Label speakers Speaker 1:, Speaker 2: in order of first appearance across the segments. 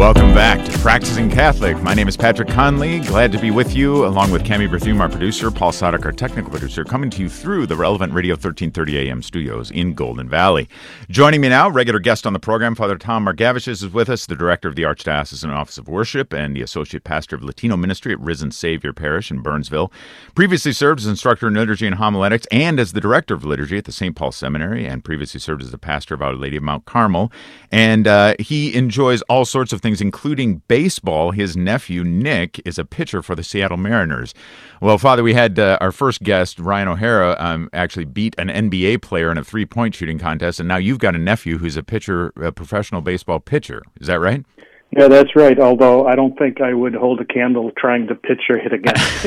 Speaker 1: Welcome back Practicing Catholic. My name is Patrick Conley. Glad to be with you, along with Cami Berthume, our producer, Paul Sadek, our technical producer, coming to you through the relevant Radio 1330 AM studios in Golden Valley. Joining me now, regular guest on the program, Father Tom Margevicius is with us, the director of the Archdiocesan Office of Worship and the associate pastor of Latino Ministry at Risen Savior Parish in Burnsville. Previously served as instructor in liturgy and homiletics and as the director of liturgy at the St. Paul Seminary, and previously served as the pastor of Our Lady of Mount Carmel. And uh, he enjoys all sorts of things, including baseball. His nephew, Nick, is a pitcher for the Seattle Mariners. Well, Father, we had uh, our first guest, Ryan O'Hara, um, actually beat an NBA player in a three point shooting contest, and now you've got a nephew who's a pitcher, a professional baseball pitcher. Is that right?
Speaker 2: Yeah, that's right. Although I don't think I would hold a candle trying to pitch or hit against.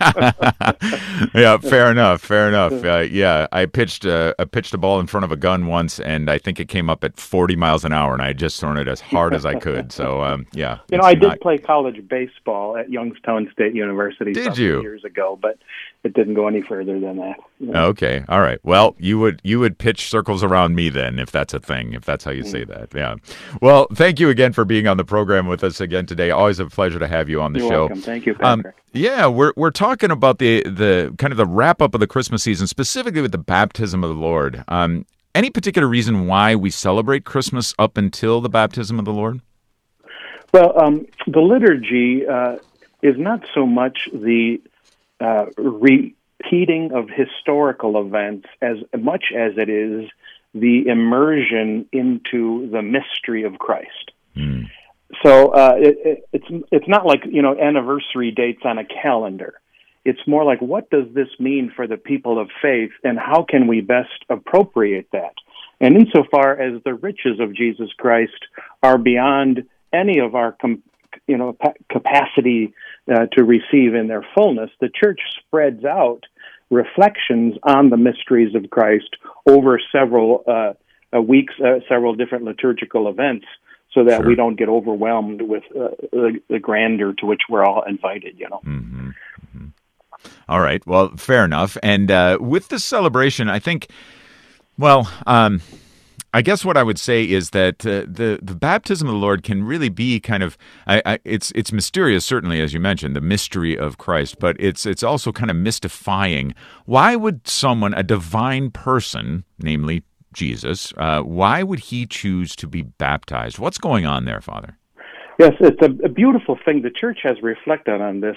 Speaker 1: yeah, fair enough. Fair enough. Uh, yeah, I pitched uh, I pitched a ball in front of a gun once, and I think it came up at 40 miles an hour, and I had just thrown it as hard as I could. So, um, yeah.
Speaker 2: You know, I did not... play college baseball at Youngstown State University.
Speaker 1: Did you
Speaker 2: years ago? But it didn't go any further than that.
Speaker 1: Okay, all right. Well, you would you would pitch circles around me then, if that's a thing, if that's how you say mm. that. Yeah. Well, thank you again for being on the program with us again today. Always a pleasure to have you on the
Speaker 2: You're
Speaker 1: show.
Speaker 2: Welcome. Thank you. Um,
Speaker 1: yeah, we're we're talking about the the kind of the wrap up of the Christmas season, specifically with the baptism of the Lord. Um, any particular reason why we celebrate Christmas up until the baptism of the Lord?
Speaker 2: Well, um, the liturgy uh, is not so much the uh, repeating of historical events as much as it is the immersion into the mystery of Christ. Mm. So uh, it, it, it's it's not like you know anniversary dates on a calendar. It's more like what does this mean for the people of faith, and how can we best appropriate that? And insofar as the riches of Jesus Christ are beyond any of our com- you know capacity uh, to receive in their fullness, the church spreads out reflections on the mysteries of Christ over several uh, uh, weeks, uh, several different liturgical events, so that sure. we don't get overwhelmed with uh, the, the, grandeur to which we're all invited. You know.
Speaker 1: Mm-hmm. Mm-hmm. All right. Well, fair enough. And uh, with the celebration, I think, well. Um, I guess what I would say is that uh, the the baptism of the Lord can really be kind of I, I, it's it's mysterious, certainly as you mentioned, the mystery of Christ, but it's it's also kind of mystifying. Why would someone, a divine person, namely Jesus, uh, why would he choose to be baptized? What's going on there, Father?
Speaker 2: Yes, it's a, a beautiful thing. The church has reflected on this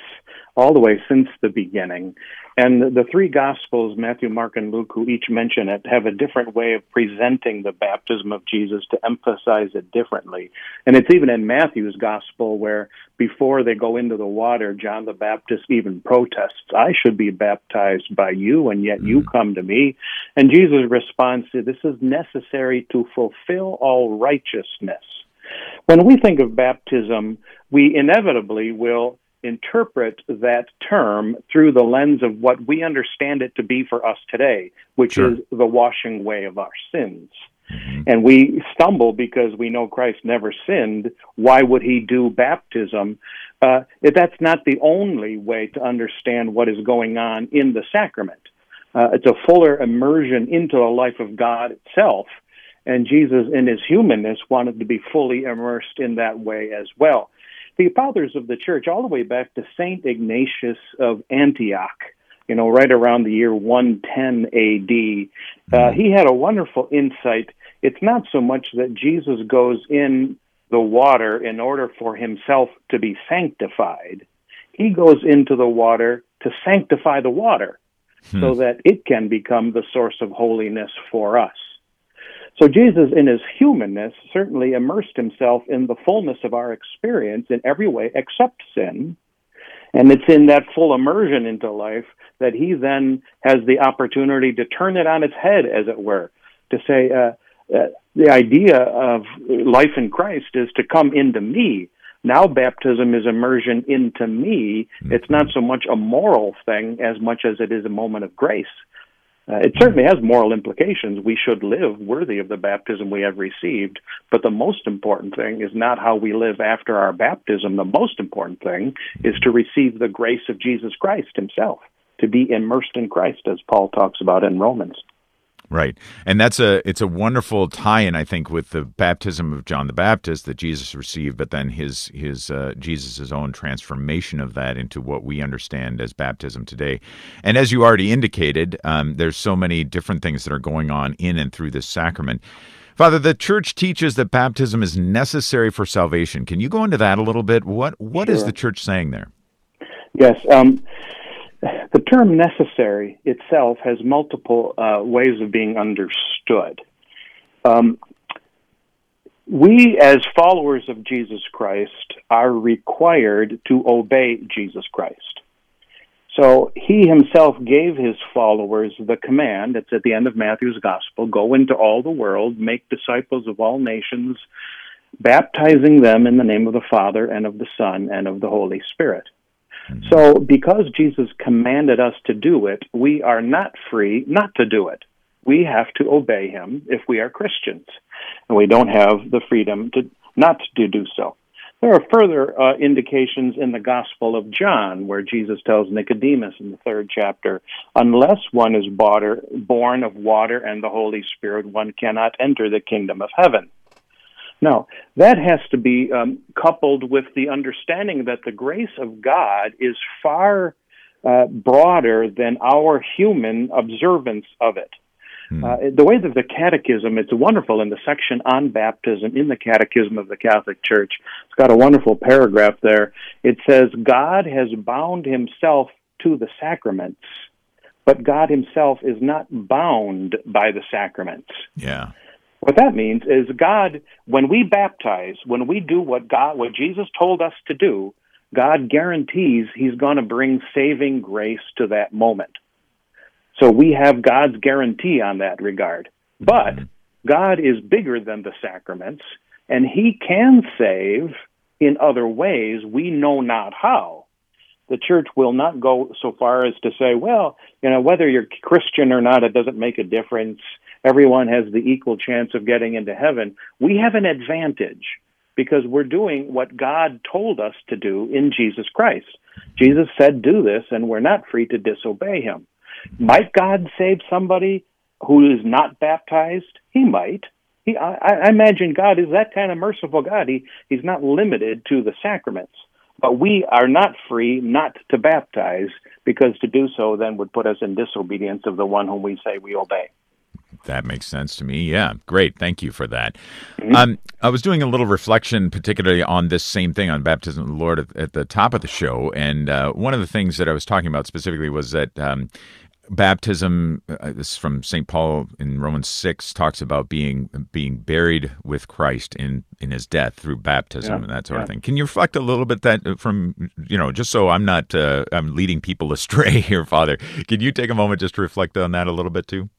Speaker 2: all the way since the beginning. And the three Gospels, Matthew, Mark, and Luke, who each mention it, have a different way of presenting the baptism of Jesus to emphasize it differently. And it's even in Matthew's Gospel where before they go into the water, John the Baptist even protests, I should be baptized by you, and yet you mm. come to me. And Jesus responds to this is necessary to fulfill all righteousness. When we think of baptism, we inevitably will interpret that term through the lens of what we understand it to be for us today, which sure. is the washing away of our sins. Mm-hmm. And we stumble because we know Christ never sinned. Why would he do baptism? Uh, that's not the only way to understand what is going on in the sacrament. Uh, it's a fuller immersion into the life of God itself. And Jesus, in his humanness, wanted to be fully immersed in that way as well the fathers of the church, all the way back to Saint Ignatius of Antioch, you know, right around the year 110 AD, uh, mm-hmm. he had a wonderful insight. It's not so much that Jesus goes in the water in order for himself to be sanctified, he goes into the water to sanctify the water hmm. so that it can become the source of holiness for us. So Jesus, in his humanness, certainly immersed himself in the fullness of our experience in every way except sin. And it's in that full immersion into life that he then has the opportunity to turn it on its head, as it were, to say, uh, uh, the idea of life in Christ is to come into me. Now baptism is immersion into me. It's not so much a moral thing as much as it is a moment of grace. Uh, it certainly has moral implications. We should live worthy of the baptism we have received. But the most important thing is not how we live after our baptism. The most important thing is to receive the grace of Jesus Christ himself, to be immersed in Christ, as Paul talks about in Romans.
Speaker 1: Right, and that's a it's a wonderful tie-in, I think, with the baptism of John the Baptist that Jesus received, but then his his uh, Jesus's own transformation of that into what we understand as baptism today. And as you already indicated, um, there's so many different things that are going on in and through this sacrament. Father, the church teaches that baptism is necessary for salvation. Can you go into that a little bit? What what sure. is the church saying there?
Speaker 2: Yes. Um, the term necessary itself has multiple uh, ways of being understood. Um, we, as followers of Jesus Christ, are required to obey Jesus Christ. So he himself gave his followers the command, it's at the end of Matthew's gospel go into all the world, make disciples of all nations, baptizing them in the name of the Father and of the Son and of the Holy Spirit. Mm-hmm. So, because Jesus commanded us to do it, we are not free not to do it. We have to obey him if we are Christians, and we don't have the freedom to not to do so. There are further uh, indications in the Gospel of John where Jesus tells Nicodemus in the third chapter, unless one is born of water and the Holy Spirit, one cannot enter the kingdom of heaven. Now, that has to be um, coupled with the understanding that the grace of God is far uh, broader than our human observance of it. Hmm. Uh, the way that the catechism, it's wonderful in the section on baptism in the catechism of the Catholic Church. It's got a wonderful paragraph there. It says, God has bound himself to the sacraments, but God himself is not bound by the sacraments.
Speaker 1: Yeah.
Speaker 2: What that means is God, when we baptize, when we do what God, what Jesus told us to do, God guarantees He's going to bring saving grace to that moment. So we have God's guarantee on that regard. But God is bigger than the sacraments, and He can save in other ways we know not how. The church will not go so far as to say, well, you know, whether you're Christian or not, it doesn't make a difference everyone has the equal chance of getting into heaven. We have an advantage because we're doing what God told us to do in Jesus Christ. Jesus said, do this, and we're not free to disobey him. Might God save somebody who is not baptized? He might. He, I, I imagine God is that kind of merciful God. He, he's not limited to the sacraments. But we are not free not to baptize because to do so then would put us in disobedience of the one whom we say we obey.
Speaker 1: That makes sense to me. Yeah, great. Thank you for that. Mm-hmm. Um, I was doing a little reflection, particularly on this same thing on baptism of the Lord at, at the top of the show, and uh, one of the things that I was talking about specifically was that. Um, baptism uh, this is from st paul in romans 6 talks about being being buried with christ in in his death through baptism yeah, and that sort yeah. of thing can you reflect a little bit that uh, from you know just so i'm not uh, i'm leading people astray here father can you take a moment just to reflect on that a little bit too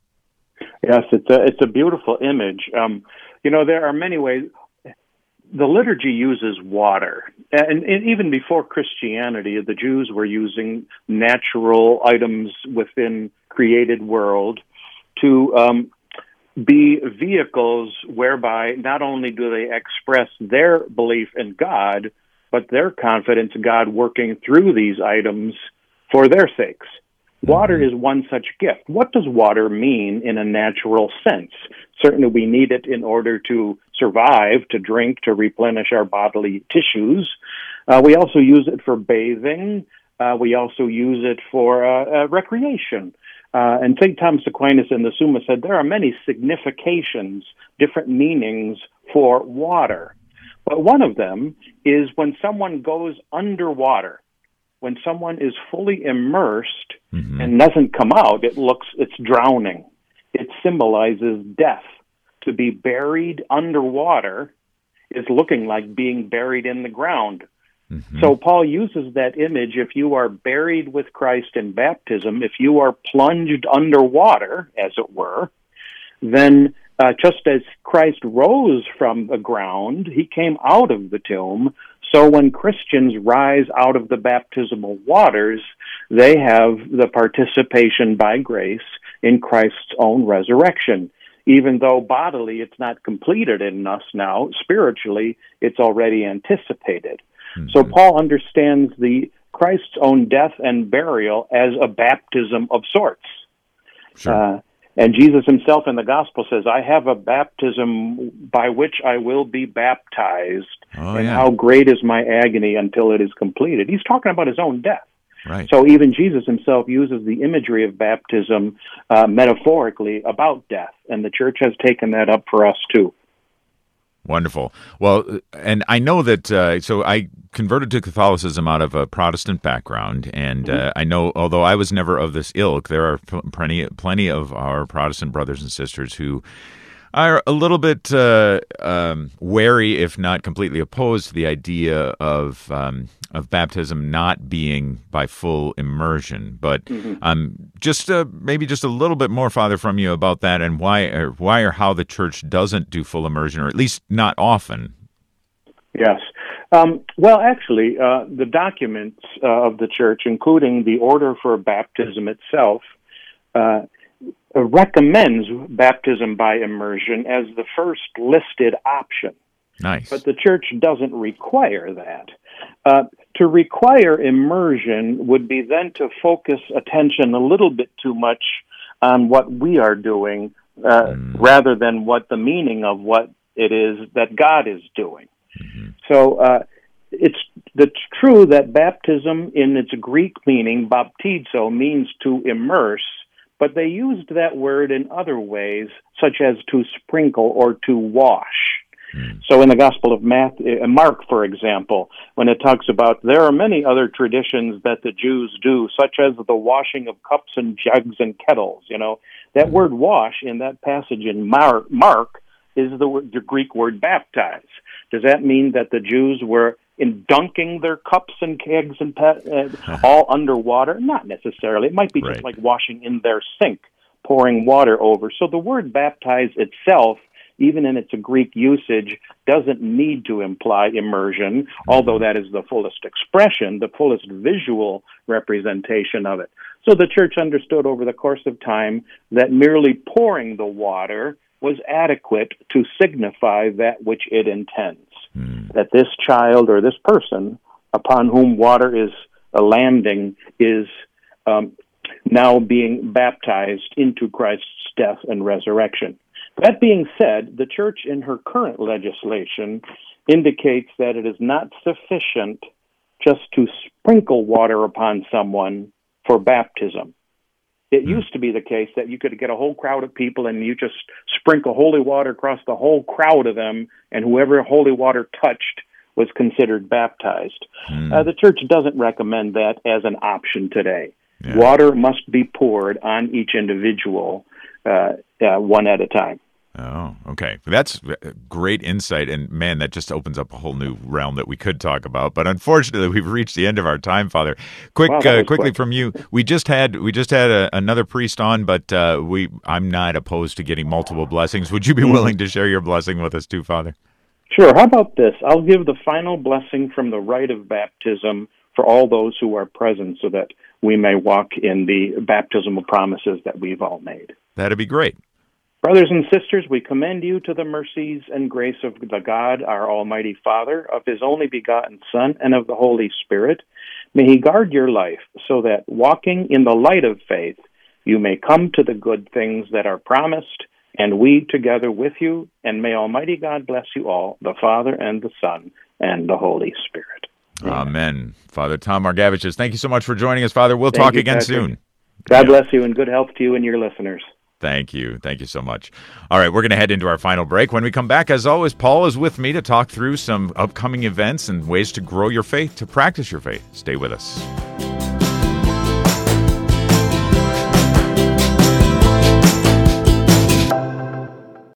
Speaker 2: Yes, it's a it's a beautiful image. Um, you know, there are many ways. The liturgy uses water, and, and even before Christianity, the Jews were using natural items within created world to um, be vehicles whereby not only do they express their belief in God, but their confidence in God working through these items for their sakes. Water is one such gift. What does water mean in a natural sense? Certainly, we need it in order to survive, to drink, to replenish our bodily tissues. Uh, we also use it for bathing. Uh, we also use it for uh, uh recreation. Uh, and St. Thomas Aquinas in the Summa said there are many significations, different meanings for water. But one of them is when someone goes underwater when someone is fully immersed mm-hmm. and doesn't come out, it looks it's drowning. It symbolizes death. To be buried underwater is looking like being buried in the ground. Mm-hmm. So Paul uses that image if you are buried with Christ in baptism, if you are plunged underwater, as it were, then uh, just as Christ rose from the ground, he came out of the tomb. So when Christians rise out of the baptismal waters, they have the participation by grace in Christ's own resurrection. Even though bodily it's not completed in us now, spiritually it's already anticipated. Mm-hmm. So Paul understands the Christ's own death and burial as a baptism of sorts. Sure. Uh, And Jesus himself in the gospel says, I have a baptism by which I will be baptized,
Speaker 1: Oh,
Speaker 2: and
Speaker 1: yeah.
Speaker 2: how great is my agony until it is completed. He's talking about his own death.
Speaker 1: Right.
Speaker 2: So even Jesus himself uses the imagery of baptism uh, metaphorically about death, and the church has taken that up for us too.
Speaker 1: Wonderful. Well, and I know that. Uh, so I converted to Catholicism out of a Protestant background, and uh, I know, although I was never of this ilk, there are plenty, plenty of our Protestant brothers and sisters who are a little bit uh, um, wary, if not completely opposed, to the idea of um, of baptism not being by full immersion. But um, just uh, maybe just a little bit more, Father, from you about that, and why or why or how the Church doesn't do full immersion, or at least not often.
Speaker 2: Yes. Um, well, actually, uh, the documents uh, of the church, including the order for baptism itself, uh, recommends baptism by immersion as the first listed option.
Speaker 1: Nice.
Speaker 2: But the church doesn't require that. Uh, to require immersion would be then to focus attention a little bit too much on what we are doing uh, rather than what the meaning of what it is that God is doing. So uh, it's it's true that baptism, in its Greek meaning, baptizo, means to immerse, but they used that word in other ways, such as to sprinkle or to wash. So in the Gospel of uh, Mark, for example, when it talks about there are many other traditions that the Jews do, such as the washing of cups and jugs and kettles, you know, that word wash in that passage in Mark, Mark is the, word, the Greek word baptize. Does that mean that the Jews were in dunking their cups and kegs and pa- uh, all underwater? Not necessarily. It might be just like washing in their sink, pouring water over. So the word baptize itself, even in its Greek usage, doesn't need to imply immersion, although that is the fullest expression, the fullest visual representation of it. So the church understood over the course of time that merely pouring the water was adequate to signify that which it intends. That this child or this person upon whom water is landing is um, now being baptized into Christ's death and resurrection. That being said, the church in her current legislation indicates that it is not sufficient just to sprinkle water upon someone for baptism. It used to be the case that you could get a whole crowd of people and you just sprinkle holy water across the whole crowd of them, and whoever holy water touched was considered baptized. Uh, the church doesn't recommend that as an option today.
Speaker 1: Yeah.
Speaker 2: Water must be poured on each individual uh, uh, one at a time.
Speaker 1: Oh, okay. That's great insight, and man, that just opens up a whole new realm that we could talk about. But unfortunately, we've reached the end of our time, Father. Quick,
Speaker 2: Wow,
Speaker 1: uh, quickly
Speaker 2: quick.
Speaker 1: from you. We just had we just had a, another priest on, but uh, we I'm not opposed to getting multiple blessings. Would you be
Speaker 2: Mm-hmm.
Speaker 1: willing to share your blessing with us too, Father?
Speaker 2: Sure. How about this? I'll give the final blessing from the rite of baptism for all those who are present so that we may walk in the baptismal promises that we've all made.
Speaker 1: That'd be great.
Speaker 2: Brothers and sisters, we commend you to the mercies and grace of the God, our Almighty Father, of His only begotten Son, and of the Holy Spirit. May He guard your life so that, walking in the light of faith, you may come to the good things that are promised, and we together with you. And may Almighty God bless you all, the Father and the Son and the Holy Spirit.
Speaker 1: Amen. Father Tom Margevicius, thank you so much for joining us, Father. We'll
Speaker 2: Thank
Speaker 1: talk
Speaker 2: you,
Speaker 1: again
Speaker 2: Patrick.
Speaker 1: soon.
Speaker 2: God
Speaker 1: Yeah.
Speaker 2: bless you and good health to you and your listeners.
Speaker 1: Thank you. Thank you so much. All right, we're going to head into our final break. When we come back, as always, Paul is with me to talk through some upcoming events and ways to grow your faith, to practice your faith. Stay with us.